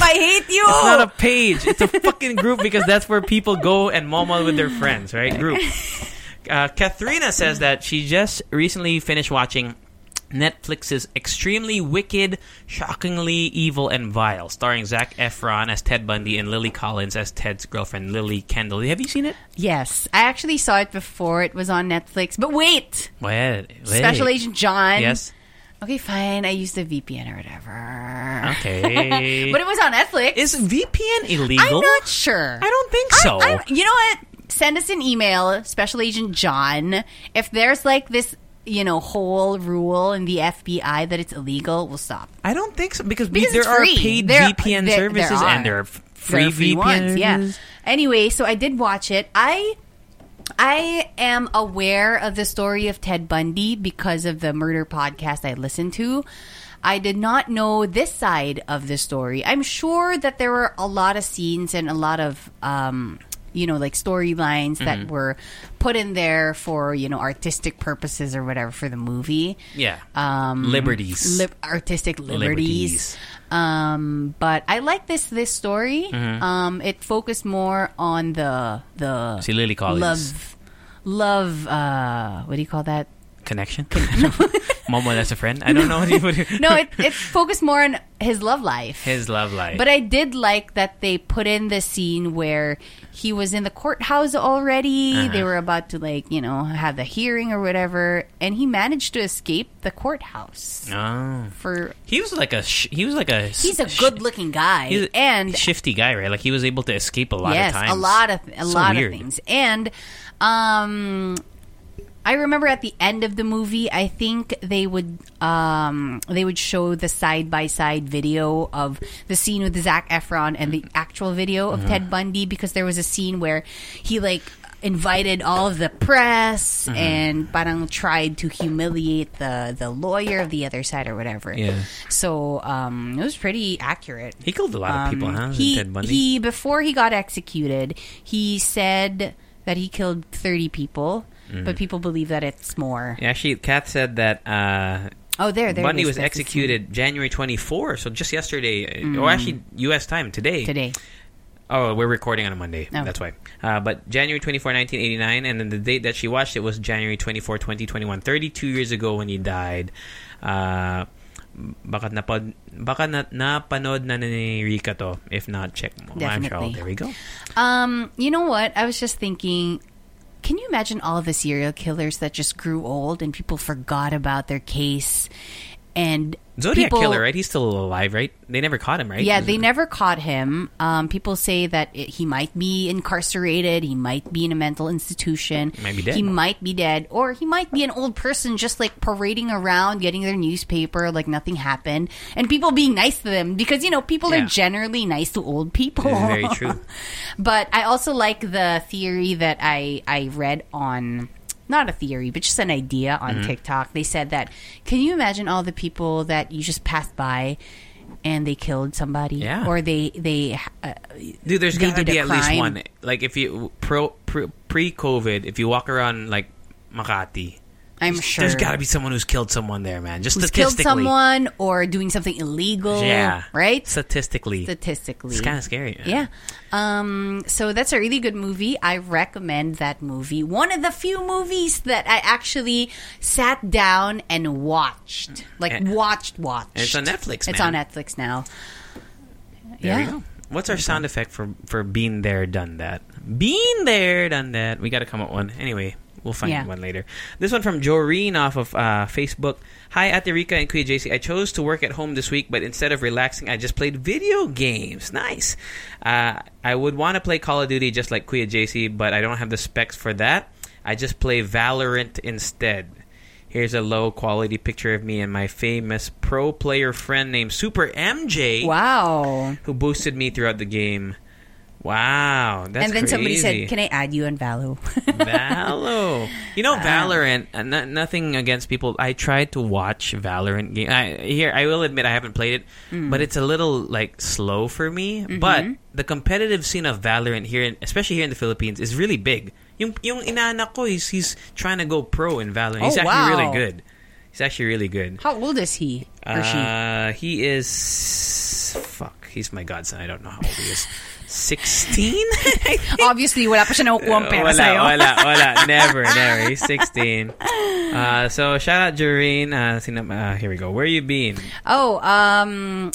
I hate you. It's not a page. It's a fucking group because that's where people go and momal with their friends, right? Group. Uh, Katharina says that she just recently finished watching Netflix's extremely wicked, shockingly evil and vile, starring Zac Efron as Ted Bundy and Lily Collins as Ted's girlfriend, Lily Kendall. Have you seen it? yes, I actually saw it before it was on Netflix. But wait, Well, Special Agent John. Yes. Okay, fine. I used the VPN or whatever. Okay. But it was on Netflix. Is VPN illegal? I'm not sure. I don't think I- so. I- you know what? Send us an email, Special Agent John. If there's like this, you know, whole rule in the FBI that it's illegal, we'll stop. I don't think so because, Because there are free. paid There- VPN there- services there and there are f- There free are free VPN ones, yeah. Anyway, so I did watch it. I I am aware of the story of Ted Bundy because of the murder podcast I listened to. I did not know this side of the story. I'm sure that there were a lot of scenes and a lot of um you know like storylines Mm-hmm. that were put in there for you know artistic purposes or whatever for the movie Yeah. um, Liberties. lib- artistic liberties. Liberties. Um, but I like this this story. Mm-hmm. Um, it focused more on the the See Lily Collins. love love. Uh, what do you call that? Connection? Momo, that's a friend? I don't know what you would No, it it focused more on his love life. His love life. But I did like that they put in the scene where he was in the courthouse already. Uh-huh. They were about to like, you know, have the hearing or whatever, and he managed to escape the courthouse. oh. For He was like a sh- he was like a he's a good-looking guy, he's a and shifty guy, right? Like he was able to escape a lot yes, of times. a lot of a So lot weird. of things. And um I remember at the end of the movie, I think they would um, they would show the side by side video of the scene with Zac Efron and the actual video Uh-huh. of Ted Bundy because there was a scene where he like invited all of the press Uh-huh. and parang tried to humiliate the the lawyer of the other side or whatever. Yeah. So um, it was pretty accurate. He killed a lot of people, Um, huh? He, Ted Bundy. he before he got executed, he said that he killed thirty people, Mm-hmm. but people believe that it's more. Yeah, Actually, Kath said that uh, Oh, there, there. Bundy was executed January 24, so just yesterday, Mm. or actually U.S. time today. today. Oh, we're recording on a Monday. Oh. That's why. Uh, but January 24, 1989, and then the date that she watched it was January 24, 2021. 32 years ago when he died. Uh, baka napod, baka na, napanood na ni Rika to. If not, check mo. I'm sure. Definitely. there we go. Um, you know what? I was just thinking. Can you imagine all of the serial killers that just grew old and people forgot about their case? And Zodiac people, Killer, right? He's still alive, right? They never caught him, right? Yeah, they never caught him. Um, people say that it, he might be incarcerated. He might be in a mental institution. Might be dead. He might be dead, or he might be an old person just like parading around, getting their newspaper like nothing happened, and people being nice to them because you know people Yeah. are generally nice to old people. Very true. but I also like the theory that I I read on not a theory, but just an idea on Mm-hmm. TikTok. They said that can you imagine all the people that you just passed by and they killed somebody Yeah. or they they uh, Dude, there's they gotta be at least one. Like if you pro, pre pre COVID, if you walk around like Makati, I'm sure there's got to be someone who's killed someone there, man. Just who's killed someone or doing something illegal. yeah, right. Statistically, Statistically, it's kind of scary. man. Yeah. Um, so that's a really good movie. I recommend that movie. One of the few movies that I actually sat down and watched. Like And- watched, watched. it's on Netflix, It's on Netflix now. There yeah. go. What's our sound effect for for being there, done that? Being there, done that. We got to come up with one. Anyway, we'll find Yeah. one later. This one from Joreen off of uh, Facebook. Hi, Ate Rika and Kuya JC. I chose to work at home this week, but instead of relaxing, I just played video games. Nice. Uh, I would want to play Call of Duty just like Kuya JC, but I don't have the specs for that. I just play Valorant instead. Here's a low quality picture of me and my famous pro player friend named Super MJ Wow. who boosted me throughout the game. Wow, that's and then somebody crazy. said, "Can I add you on Valo?" Valo. You know, Valorant. Uh, no- nothing against people. I tried to watch Valorant game. I, here, I will admit I haven't played it, Mm. but it's a little like slow for me. Mm-hmm. But the competitive scene of Valorant here, in, especially here in the Philippines, is really big. Yung yung inaanak ko, he's, he's trying to go pro in Valorant. He's Oh, actually really good. He's actually really good. How old is he or she? Uh, he is fuck. He's my godson. I don't know how old he is. Sixteen. Obviously, wala pa siya nakukuha pera wala, sa'yo. wala, wala. Never, never. He's 16. Uh, so, shout out Jareen. Uh, uh, here we go. Where you been? Oh, um,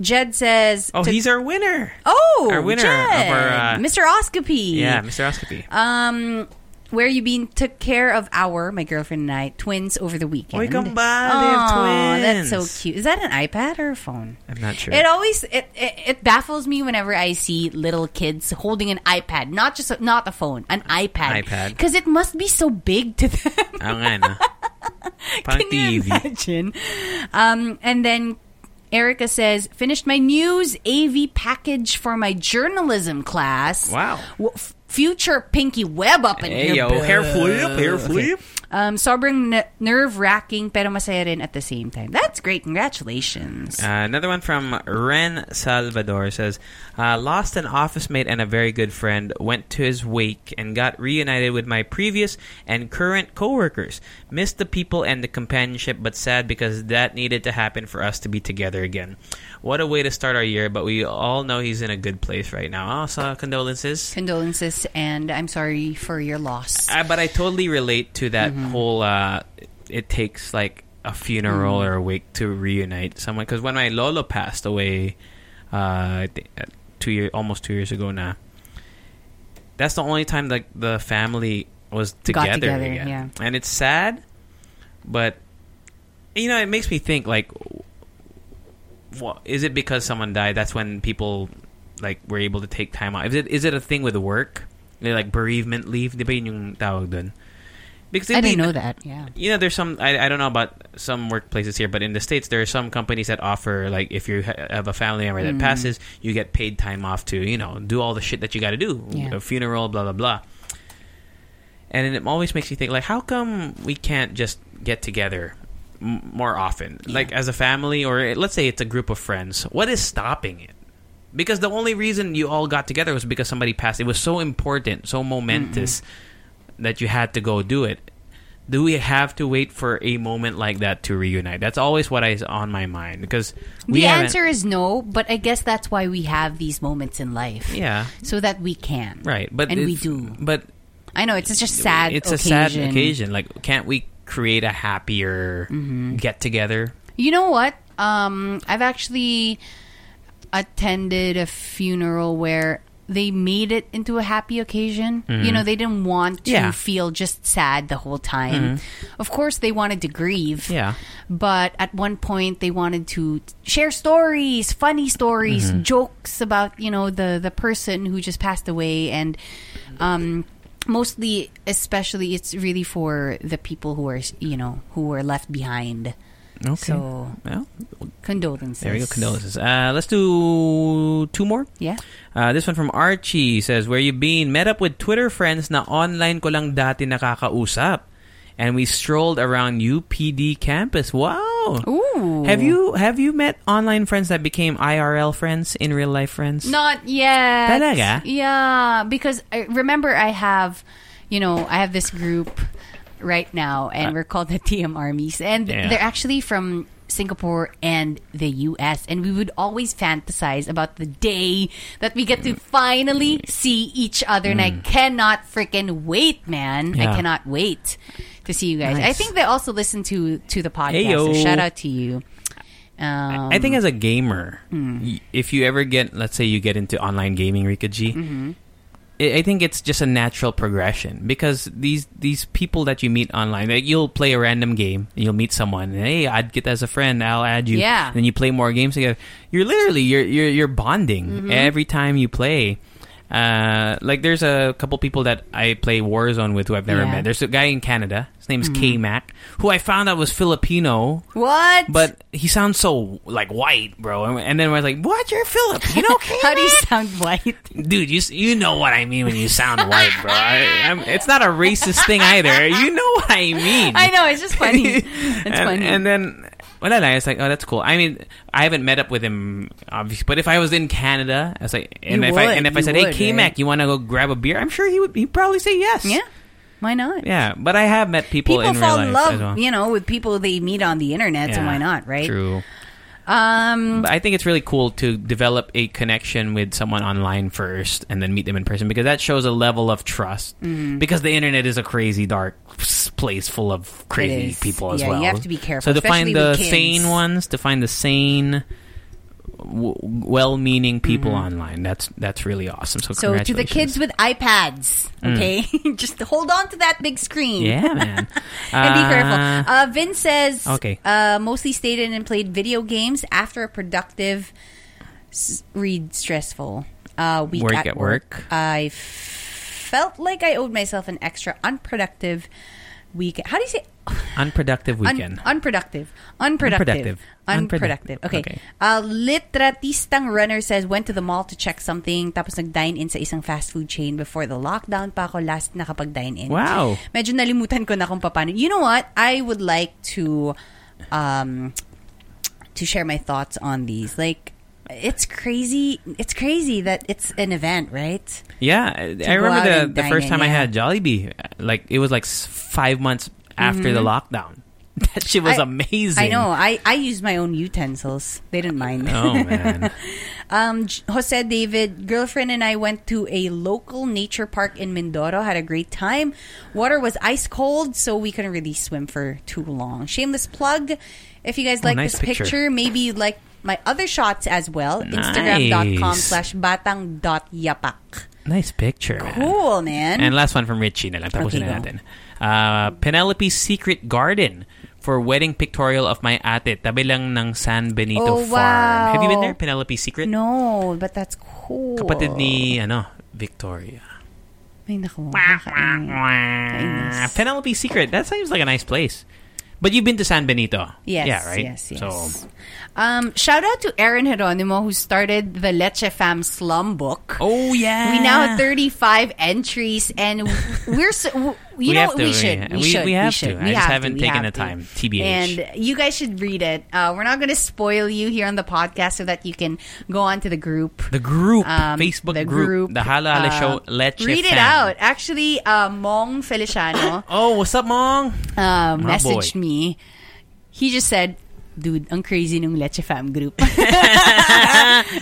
Jed says. Oh, to- he's our winner. oh our winner Jed, of our, uh, Mr. Oscopy. Yeah, Mr. Oscopy. Um, where you been took care of our my girlfriend and I twins over the weekend. Kambal, they Aw, have That's so cute. Is that an iPad or a phone? I'm not sure. It always it, it it baffles me whenever I see little kids holding an iPad, not just a, not a phone, an iPad. iPad. because it must be so big to them. No? Can you imagine? Um, and then Erica says, finished my news AV package for my journalism class. Wow. Future Pinky Webb up in Hey, here. yo, hair flip, hair flip. Um, sobrang n- nerve-wracking pero masaya rin at the same time. That's great. Congratulations. Uh, another one from Ren Salvador says, uh, Lost an office mate and a very good friend, went to his wake and got reunited with my previous and current coworkers. Missed the people and the companionship, but sad because that needed to happen for us to be together again. What a way to start our year, but we all know he's in a good place right now. Also, condolences. Condolences, and I'm sorry for your loss. Uh, but I totally relate to that whole. Uh, it takes like a funeral or a wake to reunite someone. Because when my lolo passed away, uh, I uh, two year almost two years ago now. That's the only time like the family was together, together, again, yeah. and it's sad, but you know it makes me think like, what is it because someone died? That's when people like were able to take time off. Is it is it a thing with work? They like bereavement leave, di ba yun yung tawag dun? Because I didn't know that. Yeah. you know, there's some. I, I don't know about some workplaces here, but in the states, there are some companies that offer like if you ha- have a family member Mm. that passes, you get paid time off to you know do all the shit that you got to do, Yeah. a funeral, blah blah blah. And it always makes me think like, how come we can't just get together more often, like as a family, or let's say it's a group of friends? What is stopping it? Because the only reason you all got together was because somebody passed. It was so important, so momentous that you had to go do it. do we have to wait for a moment like that to reunite? That's always what is on my mind because the answer is no, but I guess that's why we have these moments in life. yeah, So that we can. right. But And we do. But I know, it's just sad it's occasion. a sad occasion. Like, can't we create a happier Mm-hmm. get together? You know what? Um, I've actually attended a funeral where they made it into a happy occasion. You know, they didn't want to Mm-hmm. Yeah. feel just sad the whole time. Of course, they wanted to grieve. Yeah. But at one point, they wanted to share stories, funny stories, Mm-hmm. jokes about you know the the person who just passed away, and um, mostly, especially, it's really for the people who are you know who were left behind. Okay. So well, condolences. there we go. Condolences. Uh, let's do two more. Yeah. Uh, this one from Archie says, Where you been? Met up with Twitter friends na online ko lang dati nakakausap. And we strolled around UPD campus. Wow. Ooh. Have you have you met online friends that became IRL friends in real life friends? Not yet. Talaga? Yeah, because I remember I have, you know, I have this group right now, and we're called the TM Armies, and Uh, Yeah. they're actually from Singapore and the US, and we would always fantasize about the day that we get to finally see each other, and I cannot freaking wait, man! Mm. I Yeah. cannot wait to see you guys. I think they also listen to to the podcast. Ayo. So shout out to you. Um, I think as a gamer, y- if you ever get, let's say you get into online gaming, Rika G, Mm-hmm. I I think it's just a natural progression because these these people that you meet online, like you'll play a random game, and you'll meet someone, and hey, I'd get as a friend, I'll add you, Yeah. Then you play more games together. You're literally you're you're you're bonding Mm-hmm. every time you play. Uh, like there's a couple people that I play Warzone with who I've never Yeah. met. There's a guy in Canada. His name's Mm-hmm. K Mac, who I found out was Filipino. what? But he sounds so like white, bro. And- And then I was like, "What? You're Filipino, how do you sound white? dude? You you know what I mean when you sound white, bro. I, I'm, it's not a racist thing either. You know what I mean. I know it's just funny. It's and, funny. And then when I it's like, oh, that's cool. I mean, I haven't met up with him, obviously. But if I was in Canada, I was like, and You if I would, and if I said, would, "Hey, K Mac, right? you want to go grab a beer?" I'm sure he would. He'd probably say yes. yeah, why not? Yeah, but I have met people, People in fall real in love, as well. you know, with people they meet on the internet. So why not, right? True. Um, I think it's really cool to develop a connection with someone online first and then meet them in person because that shows a level of trust. Mm-hmm. Because the internet is a crazy dark place full of crazy people as Yeah, well. you have to be careful, So to find the sane ones, to find the sane, w- well-meaning people Mm-hmm. online, that's that's really awesome. So, so to the kids with iPads, okay, just hold on to that big screen. Mm. yeah, man, And be careful. Uh, Uh, Vin says, okay. uh, mostly stayed in and played video games after a productive, s- read stressful uh, week Work at, at work. I f- felt like I owed myself an extra unproductive week. How do you say unproductive Un- weekend. unproductive. Unproductive. Unproductive. Unproductive. Okay. Okay. Uh, Litratistang Runner says, went to the mall to check something tapos nag-dine in sa isang fast food chain before the lockdown pa ako last nakapag-dine in. Wow. Medyo nalimutan ko na kung paano. You know what? I would like to um to share my thoughts on these. Like it's crazy. It's crazy that it's an event, right? Yeah, I I remember the the first in, time I yeah. had Jollibee. Like it was like five months after the lockdown. That shit was Mm-hmm. I- amazing. I know. I, I used my own utensils. They didn't mind. Oh man, Um, Jose David, girlfriend and I went to a local nature park in Mindoro. Had a great time. Water was ice cold, so we couldn't really swim for too long. Shameless plug. If you guys Oh, like nice this picture. picture, maybe you like my other shots as well. Instagram.com Nice. slash batang.yapak. nice picture. man. Cool, man. And last one from Richie na lang. Tapusin Okay, na go. Uh, Penelope's Secret Garden for wedding pictorial of my ate. Tabi lang ng San Benito Oh, Farm. Have you been there? Penelope's Secret? no, but that's cool. Kapatid ni, ano, Victoria. Ay, naku. nakakainis. Kainis. Penelope's Secret. That seems like a nice place. But you've been to San Benito. Yes, Yeah, right? yes, yes. So, Um, shout out to Aaron Geronimo who started the Leche Fam Slum book. oh yeah. We now have 35 entries, and we're so, you We know what? to, we should. We, We- should. we have should. to. I We just have haven't to. Taken have the to. time. TBH. And you guys should read it. Uh, we're not going to spoil you here on the podcast so that you can go on to the group. the group, Um, Facebook the group, the Halo Halo uh, Show, Leche Read it out. Actually, uh, Mong Feliciano Oh, what's up, Mong? uh, messaged boy. me. He just said, dude, ang crazy nung Leche Fam group.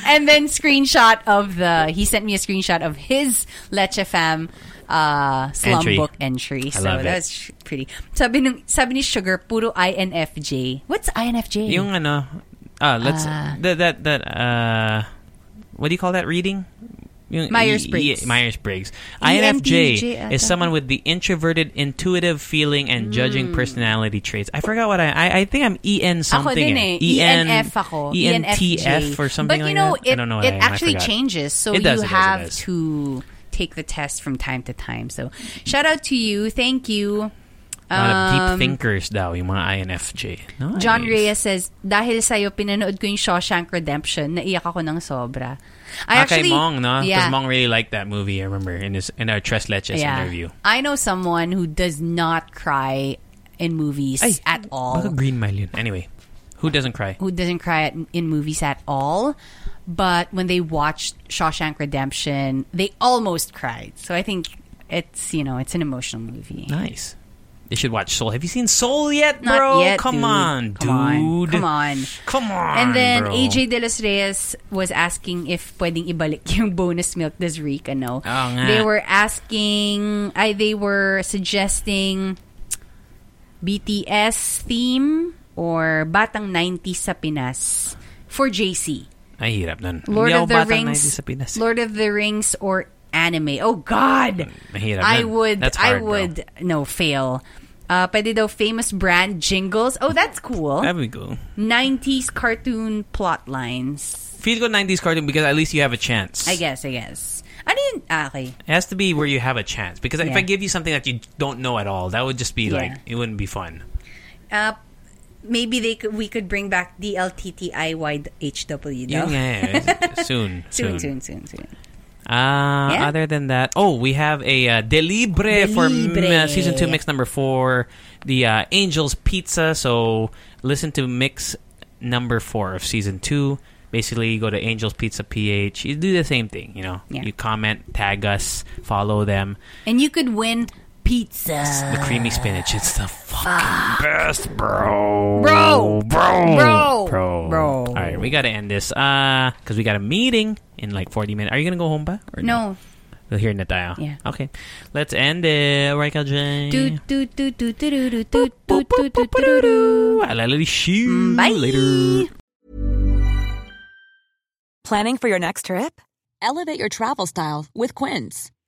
and then screenshot of the, he sent me a screenshot of his Leche Fam uh, slum Entry. book entry. so love it. that's sh- pretty. Sabi, nung, sabi ni Sugar, puro INFJ. What's INFJ? Yung ano, ah, let's, Ah. that, that, that, uh, what do you call that reading? Yung- Myers-Briggs. y- Myers-Briggs. INFJ is someone with the introverted, intuitive feeling and judging personality traits. I forgot what I, I, I think I'm EN something. Ako din eh. EN, ENF ako. ENTF or something But you know, it, I don't know. it I am. I actually changes. So It does, you it does, it have does. to take the test from time to time. So shout out to you. Thank you. A lot of deep Um, thinkers daw, yung mga INFJ. Nice. John Reyes says, dahil sa'yo, pinanood ko yung Shawshank Redemption, naiyak ako ng sobra. I Ah, actually, Mong, no? Because Yeah. Mong really liked that movie, I remember, in his in our Tres Leches yeah. interview. I know someone who does not cry in movies Ay, at all. Green Mile yun. Anyway, who doesn't cry? who doesn't cry at, in movies at all. But when they watched Shawshank Redemption, they almost cried. So I think it's you know it's an emotional movie. Nice. They should watch Soul. Have you seen Soul yet, Not bro? yet, Come dude. on, Come on. dude. Come on. Come on, And then bro. AJ De Los Reyes was asking if pwedeng ibalik yung bonus milk does Rika know. Oo nga. They were asking, I they were suggesting BTS theme or Batang 90s sa Pinas for JC. Ay, hirap nun. Lord Hindi of ako the batang 90 Rings, sa Pinas. Lord of the Rings or anime. Oh God, Mahirap I nun. would, That's I hard, bro. would, no fail. Uh, pwede daw famous brand jingles. Oh, that's cool. That'd be cool. 90s cartoon plot lines. Feel good 90s cartoon because at least you have a chance. I guess, I guess. Ano yun? Ah, okay. It has to be where you have a chance. Because if I give you something that you don't know at all, that would just be Yeah. like, it wouldn't be fun. Uh, maybe they could, we could bring back DLTTIY HW. Yun No? nga eh. soon, soon, soon, soon, soon. Uh, Yeah? Other than that, oh, we have a uh, Delibre for uh, season two mix number four, the uh, Angels Pizza. So listen to mix number four of season two. Basically, you go to Angels Pizza PH. You do the same thing, you know. Yeah. You comment, tag us, follow them. And you could win pizza. It's the creamy spinach. It's the fucking Fuck. best, bro. Bro. Bro. Bro. Bro. Bro. All right, we got to end this. Uh, because we got a meeting in like 40 minutes. Are you going to go home, ba? Or no. no? We'll hear dial. Yeah. Okay. Let's end it. Right, J. I do do mm, Bye. Later. Planning for your next trip? Elevate your travel style with Quince.